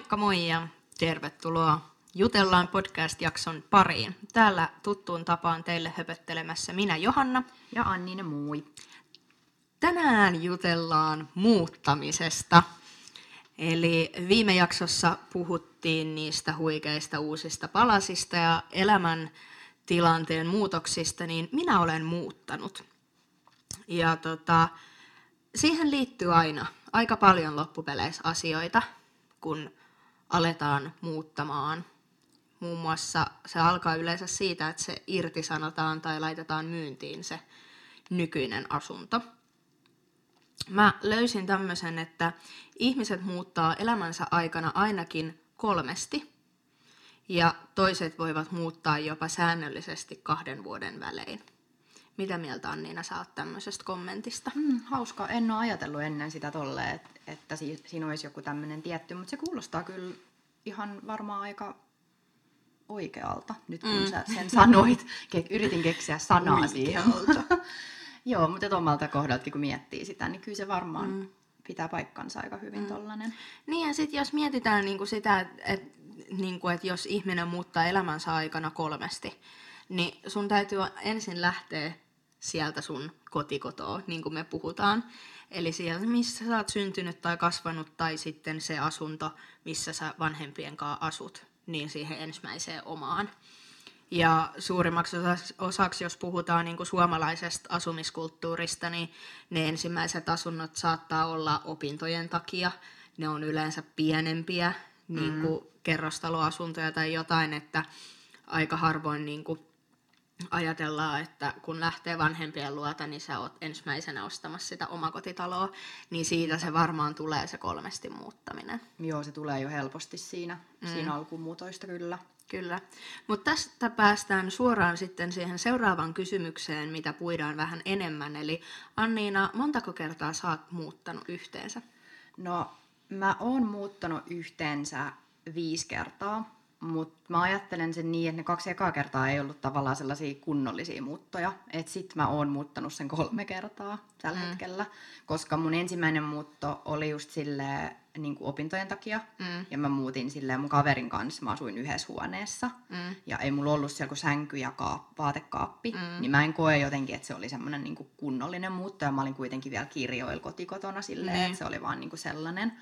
Moikka moi ja tervetuloa Jutellaan podcast-jakson pariin. Täällä tuttuun tapaan teille höpöttelemässä minä Johanna. Ja Annine Mui. Tänään jutellaan muuttamisesta. Eli viime jaksossa puhuttiin niistä huikeista uusista palasista ja elämän tilanteen muutoksista, niin minä olen muuttanut. Ja tota, siihen liittyy aina aika paljon loppupeleissä asioita, kun aletaan muuttamaan. Muun muassa se alkaa yleensä siitä, että se irtisanotaan tai laitetaan myyntiin se nykyinen asunto. Mä löysin tämmöisen, että ihmiset muuttaa elämänsä aikana ainakin kolmesti, ja toiset voivat muuttaa jopa säännöllisesti kahden vuoden välein. Mitä mieltä Anniina sä oot tämmöisestä kommentista? Mm, hauska. En ole ajatellut ennen sitä tolleen, että, että si- siinä olisi joku tämmöinen tietty, mutta se kuulostaa kyllä ihan varmaan aika oikealta, nyt kun mm. sä sen sanoit. Ke- yritin keksiä sanaa siihen. Joo, mutta omalta kohdalta kun miettii sitä, niin kyllä se varmaan mm. pitää paikkansa aika hyvin mm. tollanen. Niin ja sitten jos mietitään niinku sitä, että et, niinku, et jos ihminen muuttaa elämänsä aikana kolmesti, niin sun täytyy ensin lähteä sieltä sun kotikotoa, niin kuin me puhutaan. Eli sieltä, missä sä oot syntynyt tai kasvanut, tai sitten se asunto, missä sä vanhempien kanssa asut, niin siihen ensimmäiseen omaan. Ja suurimmaksi osaksi, jos puhutaan niin kuin suomalaisesta asumiskulttuurista, niin ne ensimmäiset asunnot saattaa olla opintojen takia. Ne on yleensä pienempiä, niin kuin mm. kerrostaloasuntoja tai jotain, että aika harvoin niin kuin ajatellaan, että kun lähtee vanhempien luota, niin sä oot ensimmäisenä ostamassa sitä omakotitaloa, niin siitä se varmaan tulee se kolmesti muuttaminen. Joo, se tulee jo helposti siinä, mm. siinä alkumuutoista kyllä. Kyllä. Mutta tästä päästään suoraan sitten siihen seuraavaan kysymykseen, mitä puidaan vähän enemmän. Eli Anniina, montako kertaa sä oot muuttanut yhteensä? No, mä oon muuttanut yhteensä viisi kertaa. Mutta mä ajattelen sen niin, että ne kaksi ekaa kertaa ei ollut tavallaan sellaisia kunnollisia muuttoja. Että sit mä oon muuttanut sen kolme kertaa tällä mm. hetkellä. Koska mun ensimmäinen muutto oli just sille niin kuin opintojen takia. Mm. Ja mä muutin silleen mun kaverin kanssa, mä asuin yhdessä huoneessa. Mm. Ja ei mulla ollut siellä kuin sänky ja kaap, vaatekaappi. Mm. Niin mä en koe jotenkin, että se oli semmoinen niin kunnollinen muutto. Ja mä olin kuitenkin vielä kirjoilla kotikotona silleen, mm. että se oli vaan niin kuin sellainen.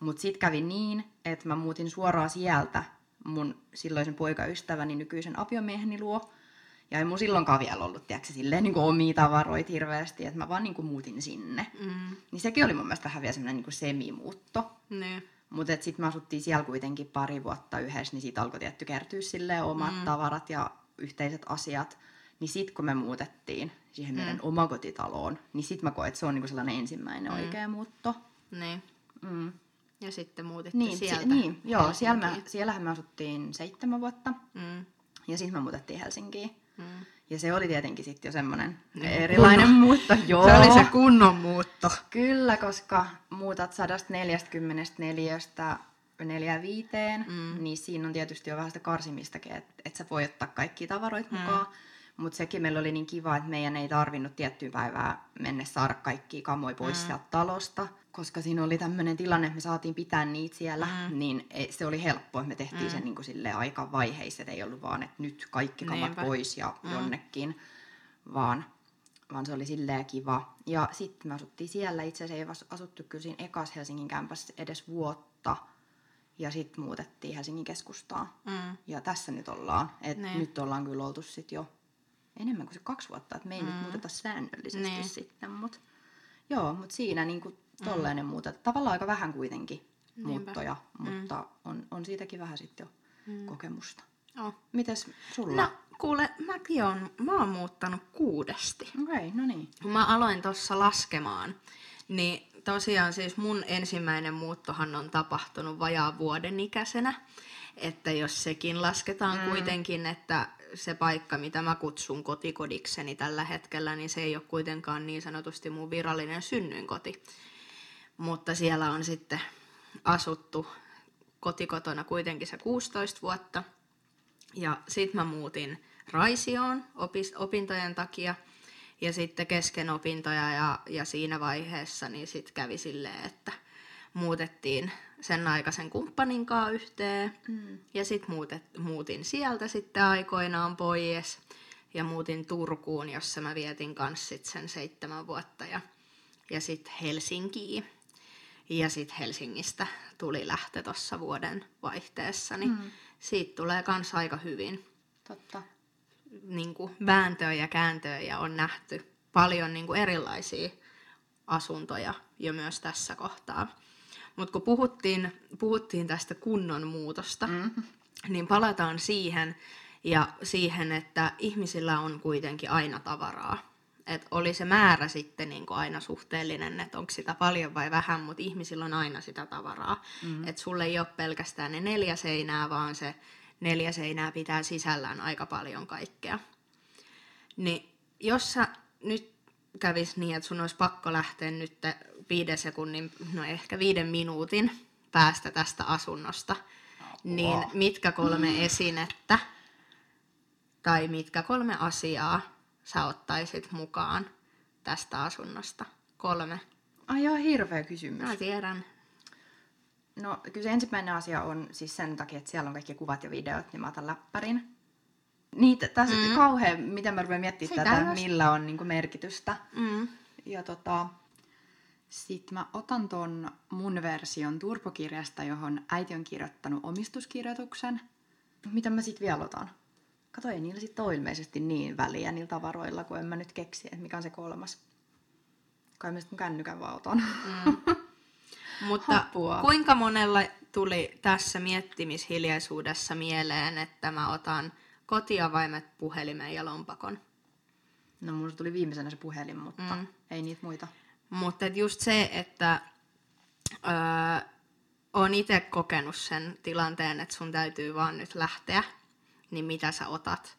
Mutta sitten kävi niin, että mä muutin suoraan sieltä mun silloisen poikaystäväni nykyisen aviomieheni luo. Ja ei mun silloinkaan vielä ollut, tiedätkö, silleen niin kuin omia tavaroita hirveästi, että mä vaan niin kuin muutin sinne. Mm. Niin sekin oli mun mielestä vähän vielä semmoinen niin semimuutto. Ne. Mutta sitten me asuttiin siellä kuitenkin pari vuotta yhdessä, niin siitä alkoi tietty kertyä silleen omat mm. tavarat ja yhteiset asiat. Niin sitten kun me muutettiin siihen meidän mm. omakotitaloon, niin sitten mä koen, että se on niinku sellainen ensimmäinen mm. oikea muutto. Niin. Mm. Ja sitten muutitte niin, sieltä. Si- niin, joo, siellä me, siellähän me asuttiin seitsemän vuotta. Mm. Ja sitten me muutettiin Helsinkiin. Mm. Ja se oli tietenkin sitten jo semmoinen niin, erilainen kunnon. muutto. Joo. Se oli se kunnon muutto. Kyllä, koska muutat 144 neljä viiteen, mm. niin siinä on tietysti jo vähän sitä karsimistakin, että et sä voi ottaa kaikki tavaroit mm. mukaan. Mutta sekin meillä oli niin kiva, että meidän ei tarvinnut tiettyyn päivään mennessä saada kaikki kamoja pois mm. sieltä talosta koska siinä oli tämmöinen tilanne, että me saatiin pitää niitä siellä, mm. niin se oli helppo, että me tehtiin mm. sen niin kuin sille aika vaiheissa, että ei ollut vaan, että nyt kaikki kamat Niinpä. pois ja mm. jonnekin, vaan, vaan se oli silleen kiva. Ja sitten me asuttiin siellä, itse asiassa ei asuttu kyllä siinä ekas Helsingin kämpässä edes vuotta, ja sitten muutettiin Helsingin keskustaan. Mm. Ja tässä nyt ollaan, että niin. nyt ollaan kyllä oltu sitten jo enemmän kuin se kaksi vuotta, että me ei mm. nyt muuteta säännöllisesti niin. sitten, mutta joo, mutta siinä niinku tollainen mm. muuta. Tavallaan aika vähän kuitenkin Niinpä. muuttoja, mm. mutta on, on siitäkin vähän sitten jo mm. kokemusta. Oh. Mites sulla? No kuule, mäkin on, mä oon muuttanut kuudesti. Okei, okay, no niin. Kun mä aloin tuossa laskemaan, niin tosiaan siis mun ensimmäinen muuttohan on tapahtunut vajaa vuoden ikäisenä. Että jos sekin lasketaan mm. kuitenkin, että se paikka, mitä mä kutsun kotikodikseni tällä hetkellä, niin se ei ole kuitenkaan niin sanotusti mun virallinen synnyinkoti mutta siellä on sitten asuttu kotikotona kuitenkin se 16 vuotta. Ja sitten mä muutin Raisioon opis, opintojen takia. Ja sitten kesken opintoja ja, ja siinä vaiheessa niin sitten kävi silleen, että muutettiin sen aikaisen kumppanin kanssa yhteen. Mm. Ja sitten muutin sieltä sitten aikoinaan pois. Ja muutin Turkuun, jossa mä vietin kanssa sit sen seitsemän vuotta. Ja, ja sitten Helsinkiin. Ja sitten Helsingistä tuli lähtö tuossa vuoden vaihteessa. Niin mm. siitä tulee kans aika hyvin. Totta. Niin kuin vääntöä ja kääntöä ja on nähty paljon niin kuin erilaisia asuntoja jo myös tässä kohtaa. Mutta kun puhuttiin, puhuttiin tästä kunnon muutosta, mm. niin palataan siihen ja siihen, että ihmisillä on kuitenkin aina tavaraa. Et oli se määrä sitten niin aina suhteellinen, että onko sitä paljon vai vähän, mutta ihmisillä on aina sitä tavaraa. Mm. Että sulle ei ole pelkästään ne neljä seinää, vaan se neljä seinää pitää sisällään aika paljon kaikkea. Niin jos sä nyt kävis niin, että sun olisi pakko lähteä nyt viiden sekunnin, no ehkä viiden minuutin päästä tästä asunnosta, Apua. niin mitkä kolme mm. esinettä tai mitkä kolme asiaa sä ottaisit mukaan tästä asunnosta? Kolme. Ai joo, hirveä kysymys. Mä tiedän. No kyllä se ensimmäinen asia on siis sen takia, että siellä on kaikki kuvat ja videot, niin mä otan läppärin. Niitä, tässä mm. kauhean, miten mä rupean miettimään tätä, myös. millä on niin merkitystä. Mm. Ja tota, sit mä otan ton mun version turbokirjasta, johon äiti on kirjoittanut omistuskirjoituksen. Mitä mä sit vielä otan? Kato, ei niillä sit ole ilmeisesti niin väliä niillä tavaroilla, kun en mä nyt keksi, että mikä on se kolmas. Kai mä sit mun kännykän vaan otan. Mm. Mutta Hapua. kuinka monella tuli tässä miettimishiljaisuudessa mieleen, että mä otan kotiavaimet, puhelimen ja lompakon? No mulla tuli viimeisenä se puhelin, mutta mm. ei niitä muita. Mutta just se, että öö, on itse kokenut sen tilanteen, että sun täytyy vaan nyt lähteä, niin mitä sä otat.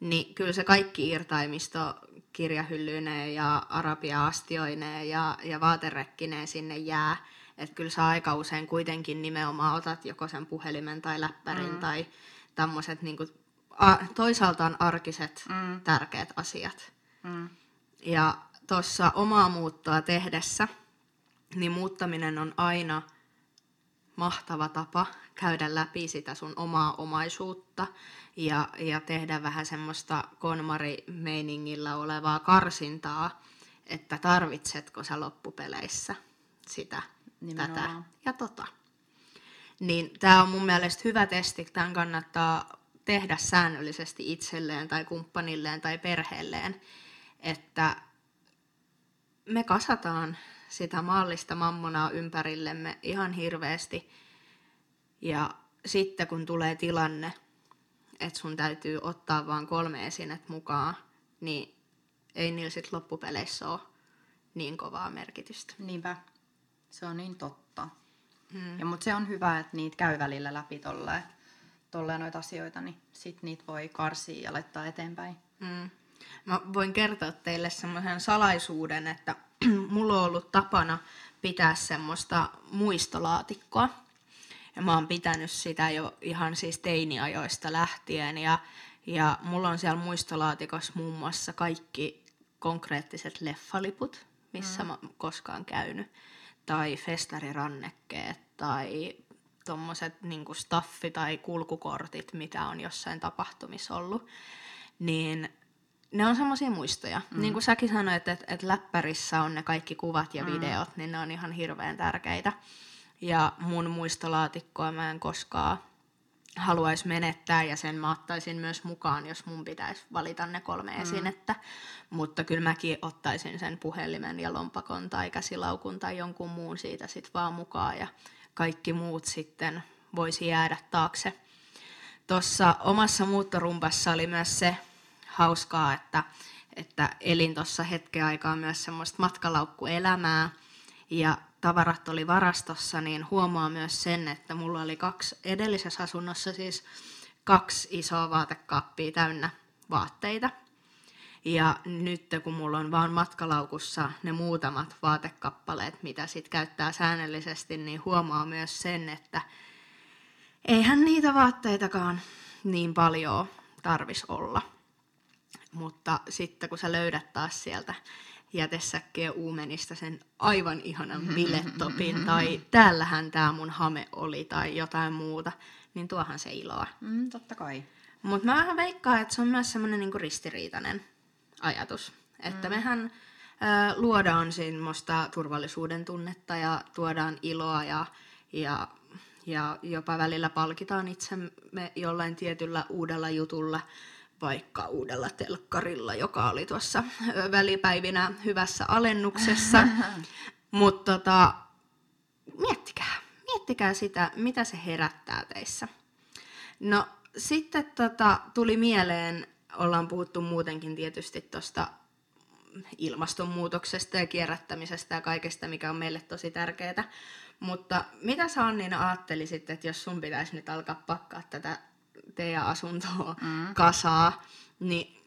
Niin kyllä se kaikki irtaimisto kirjahyllyneen ja arabia-astioineen ja, ja vaaterekkineen sinne jää. Että kyllä sä aika usein kuitenkin nimenomaan otat joko sen puhelimen tai läppärin mm. tai tämmöiset niin toisaaltaan arkiset mm. tärkeät asiat. Mm. Ja tuossa omaa muuttoa tehdessä, niin muuttaminen on aina mahtava tapa käydä läpi sitä sun omaa omaisuutta ja, ja tehdä vähän semmoista konmarimeiningillä olevaa karsintaa, että tarvitsetko sä loppupeleissä sitä, Nimenomaan. tätä ja tota. Niin tämä on mun mielestä hyvä testi, tämän kannattaa tehdä säännöllisesti itselleen tai kumppanilleen tai perheelleen, että me kasataan sitä maallista mammonaa ympärillemme ihan hirveästi. Ja sitten kun tulee tilanne, että sun täytyy ottaa vain kolme esinet mukaan, niin ei niillä sitten loppupeleissä ole niin kovaa merkitystä. Niinpä. Se on niin totta. Hmm. Ja, mutta se on hyvä, että niitä käy välillä läpi tolleen, tolleen noita asioita, niin sit niitä voi karsia ja laittaa eteenpäin. Hmm. Mä voin kertoa teille semmoisen salaisuuden, että mulla on ollut tapana pitää semmoista muistolaatikkoa. Ja mä oon pitänyt sitä jo ihan siis teiniajoista lähtien. Ja, ja mulla on siellä muistolaatikossa muun muassa kaikki konkreettiset leffaliput, missä mm. mä oon koskaan käynyt. Tai festarirannekkeet tai tuommoiset niin staffi- tai kulkukortit, mitä on jossain tapahtumissa ollut. Niin ne on semmoisia muistoja. Mm. Niin kuin säkin sanoit, että, että läppärissä on ne kaikki kuvat ja mm. videot, niin ne on ihan hirveän tärkeitä. Ja mun muistolaatikkoa mä en koskaan haluaisi menettää ja sen mä ottaisin myös mukaan, jos mun pitäisi valita ne kolme mm. esinettä. Mutta kyllä mäkin ottaisin sen puhelimen ja lompakon tai käsilaukun tai jonkun muun siitä sitten vaan mukaan ja kaikki muut sitten voisi jäädä taakse. Tuossa omassa muuttorumpassa oli myös se, hauskaa, että, että elin tuossa hetken aikaa myös semmoista matkalaukkuelämää ja tavarat oli varastossa, niin huomaa myös sen, että mulla oli kaksi edellisessä asunnossa siis kaksi isoa vaatekaappia täynnä vaatteita. Ja nyt kun mulla on vaan matkalaukussa ne muutamat vaatekappaleet, mitä sit käyttää säännöllisesti, niin huomaa myös sen, että eihän niitä vaatteitakaan niin paljon tarvis olla mutta sitten kun sä löydät taas sieltä jätesäkkiä uumenista sen aivan ihanan bilettopin, tai täällähän tämä mun hame oli, tai jotain muuta, niin tuohan se iloa. Mm, totta kai. Mutta mä vähän veikkaan, että se on myös semmoinen niinku ristiriitainen ajatus. Että mm. mehän ö, luodaan semmoista turvallisuuden tunnetta ja tuodaan iloa ja, ja, ja jopa välillä palkitaan itsemme jollain tietyllä uudella jutulla, vaikka uudella telkkarilla, joka oli tuossa välipäivinä hyvässä alennuksessa. Mutta tota, miettikää, miettikää sitä, mitä se herättää teissä. No sitten tota, tuli mieleen, ollaan puhuttu muutenkin tietysti tuosta ilmastonmuutoksesta ja kierrättämisestä ja kaikesta, mikä on meille tosi tärkeää. Mutta mitä sä Annina ajattelisit, että jos sun pitäisi nyt alkaa pakkaa tätä teidän asuntoa mm. kasaa, niin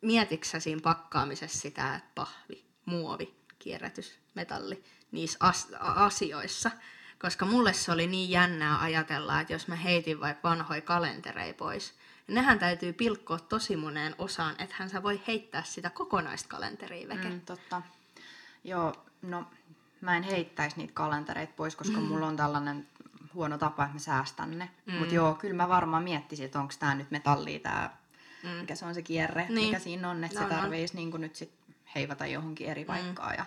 mietitkö sä siinä pakkaamisessa sitä, että pahvi, muovi, kierrätys, metalli niissä as- asioissa? Koska mulle se oli niin jännää ajatella, että jos mä heitin vaikka vanhoja kalentereja pois, niin nehän täytyy pilkkoa tosi moneen osaan, että sä voi heittää sitä kokonaista kalenteria veke. Mm, totta. Joo, no mä en heittäisi niitä kalentereita pois, koska mm. mulla on tällainen huono tapa, että mä säästän ne. Mm. Mutta joo, kyllä mä varmaan miettisin, että onko tämä nyt metallia, tää, mm. mikä se on se kierre, niin. mikä siinä on, että no, se tarvitsisi niin nyt sit heivata johonkin eri mm. paikkaan. Ja,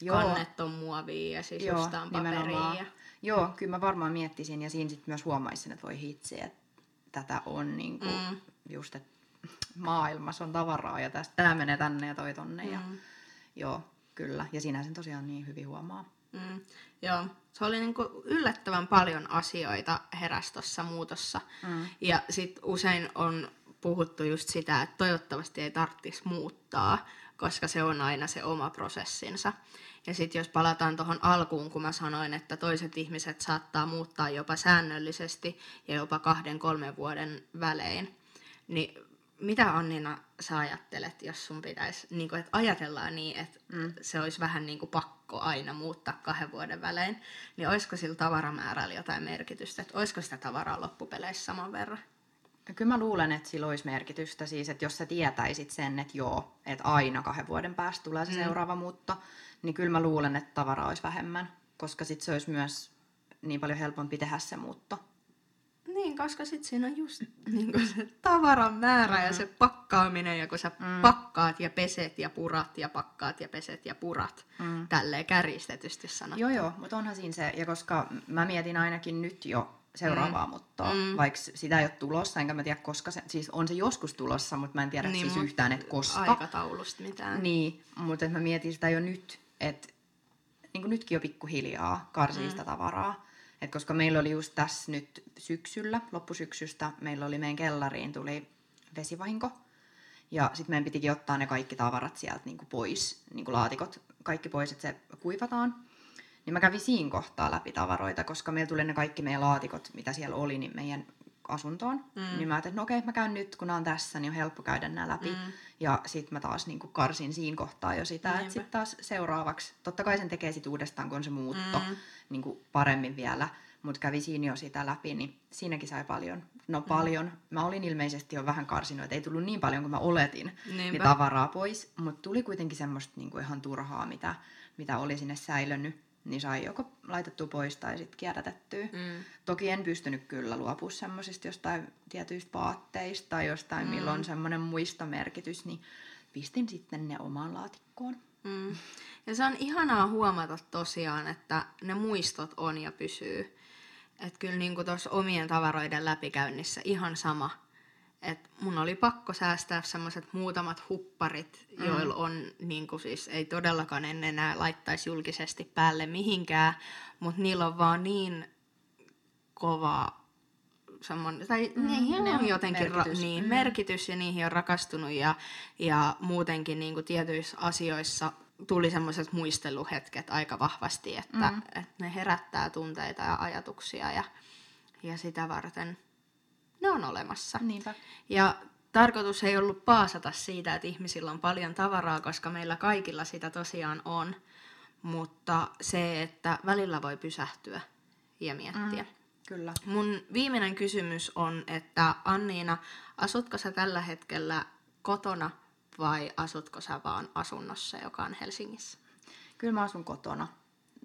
joo. Kannet on muovia ja siis joo, paperia. Ja... Joo, kyllä mä varmaan miettisin ja siinä sitten myös huomaisin, että voi hitsi, että tätä on niin kuin mm. just, että maailmassa on tavaraa ja tästä tämä menee tänne ja toi tonne. Mm. Ja, joo, kyllä. Ja sinä sen tosiaan niin hyvin huomaa. Mm. Joo, se oli niin kuin yllättävän paljon asioita herästossa muutossa. Mm. Ja sitten usein on puhuttu just sitä, että toivottavasti ei tarvitsisi muuttaa, koska se on aina se oma prosessinsa. Ja sitten jos palataan tuohon alkuun, kun mä sanoin, että toiset ihmiset saattaa muuttaa jopa säännöllisesti ja jopa kahden, kolmen vuoden välein, niin mitä Annina sä ajattelet, jos sun pitäisi, niin kuin, että ajatellaan niin, että mm. se olisi vähän niin kuin pakko aina muuttaa kahden vuoden välein, niin olisiko sillä tavaramäärällä jotain merkitystä, että olisiko sitä tavaraa loppupeleissä saman verran? Kyllä mä luulen, että sillä olisi merkitystä siis, että jos sä tietäisit sen, että joo, että aina kahden vuoden päästä tulee se mm. seuraava muutto, niin kyllä mä luulen, että tavaraa olisi vähemmän, koska sitten se olisi myös niin paljon helpompi tehdä se muutto. Koska sitten siinä on just niin se tavaran määrä mm-hmm. ja se pakkaaminen, ja kun sä mm. pakkaat ja peset ja purat ja pakkaat ja peset ja purat, mm. tälleen kärjistetysti sanottuna. Joo, joo, mutta onhan siinä se, ja koska mä mietin ainakin nyt jo seuraavaa mm. muttoa, mm. vaikka sitä ei ole tulossa, enkä mä tiedä koska se, siis on se joskus tulossa, mutta mä en tiedä niin, siis yhtään, että koska. Aikataulusta mitään. Niin, mutta mä mietin sitä jo nyt, että niin kuin nytkin jo pikkuhiljaa karsii mm. sitä tavaraa. Et koska meillä oli just tässä nyt syksyllä, loppusyksystä, meillä oli meidän kellariin tuli vesivahinko. Ja sitten meidän pitikin ottaa ne kaikki tavarat sieltä niinku pois, niinku laatikot, kaikki pois, että se kuivataan. Niin mä kävin siinä kohtaa läpi tavaroita, koska meillä tuli ne kaikki meidän laatikot, mitä siellä oli, niin meidän asuntoon. Mm. Niin mä ajattelin, että no okei, mä käyn nyt, kun on tässä, niin on helppo käydä nämä läpi. Mm. Ja sitten mä taas niin karsin siinä kohtaa jo sitä, että sitten taas seuraavaksi, totta kai sen tekee sitten uudestaan, kun on se muutto mm. niin paremmin vielä, mutta kävi siinä jo sitä läpi, niin siinäkin sai paljon. No mm. paljon. Mm. Mä olin ilmeisesti jo vähän karsinut, että ei tullut niin paljon kuin mä oletin niin tavaraa pois, mutta tuli kuitenkin semmoista niin kuin ihan turhaa, mitä, mitä oli sinne säilönnyt niin sai joko laitettua pois tai sitten kierrätettyä. Mm. Toki en pystynyt kyllä luopua semmoisista jostain tietyistä vaatteista tai jostain, mm. milloin on semmoinen muistomerkitys, niin pistin sitten ne omaan laatikkoon. Mm. Ja se on ihanaa huomata tosiaan, että ne muistot on ja pysyy. Että kyllä niin tuossa omien tavaroiden läpikäynnissä ihan sama, et mun oli pakko säästää semmoiset muutamat hupparit, mm. joilla on, niin kuin siis ei todellakaan en enää laittaisi julkisesti päälle mihinkään, mutta niillä on vaan niin kova semmoinen, tai mm, niihin on jotenkin merkitys. Ra- niin, mm. merkitys ja niihin on rakastunut ja, ja muutenkin niin kuin tietyissä asioissa tuli semmoiset muisteluhetket aika vahvasti, että, mm. että ne herättää tunteita ja ajatuksia ja, ja sitä varten – ne on olemassa. Niinpä. Ja tarkoitus ei ollut paasata siitä, että ihmisillä on paljon tavaraa, koska meillä kaikilla sitä tosiaan on. Mutta se, että välillä voi pysähtyä ja miettiä. Mm, kyllä. Mun viimeinen kysymys on, että Anniina, asutko sä tällä hetkellä kotona vai asutko sä vaan asunnossa, joka on Helsingissä? Kyllä mä asun kotona.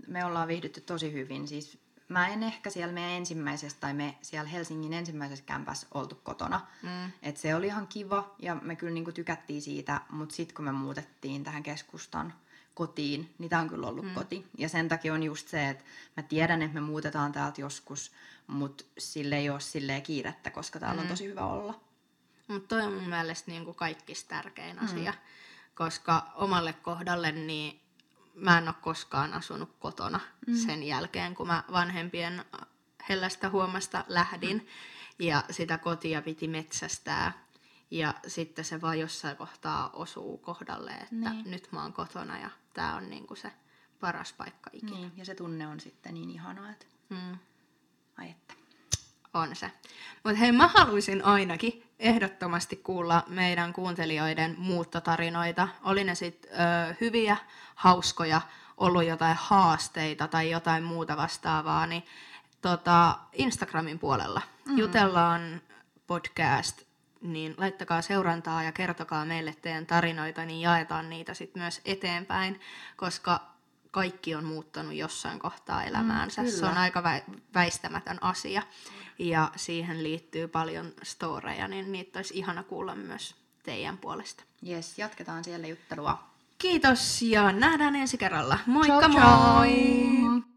Me ollaan viihdytty tosi hyvin. Siis mä en ehkä siellä meidän ensimmäisessä tai me siellä Helsingin ensimmäisessä kämpässä oltu kotona. Mm. Et se oli ihan kiva ja me kyllä niinku tykättiin siitä, mutta sitten kun me muutettiin tähän keskustan kotiin, niin tämä on kyllä ollut mm. koti. Ja sen takia on just se, että mä tiedän, että me muutetaan täältä joskus, mutta sille ei ole silleen kiirettä, koska täällä mm. on tosi hyvä olla. Mutta toi on mun mielestä niinku kaikista tärkein mm. asia, koska omalle kohdalle niin mä en ole koskaan asunut kotona mm. sen jälkeen, kun mä vanhempien hellästä huomasta lähdin mm. ja sitä kotia piti metsästää. Ja sitten se vaan jossain kohtaa osuu kohdalle, että niin. nyt mä oon kotona ja tää on niinku se paras paikka ikinä. Niin, ja se tunne on sitten niin ihanaa, että mm. ai että. On se. Mutta hei, mä haluaisin ainakin ehdottomasti kuulla meidän kuuntelijoiden muuttotarinoita. Oli ne sitten hyviä, hauskoja, ollut jotain haasteita tai jotain muuta vastaavaa, niin tota, Instagramin puolella mm. jutellaan podcast, niin laittakaa seurantaa ja kertokaa meille teidän tarinoita, niin jaetaan niitä sitten myös eteenpäin, koska kaikki on muuttanut jossain kohtaa elämäänsä. Mm, Se on aika väistämätön asia ja siihen liittyy paljon storeja, niin niitä olisi ihana kuulla myös teidän puolesta. Yes, jatketaan siellä juttelua. Kiitos ja nähdään ensi kerralla. Moikka ciao, ciao. moi!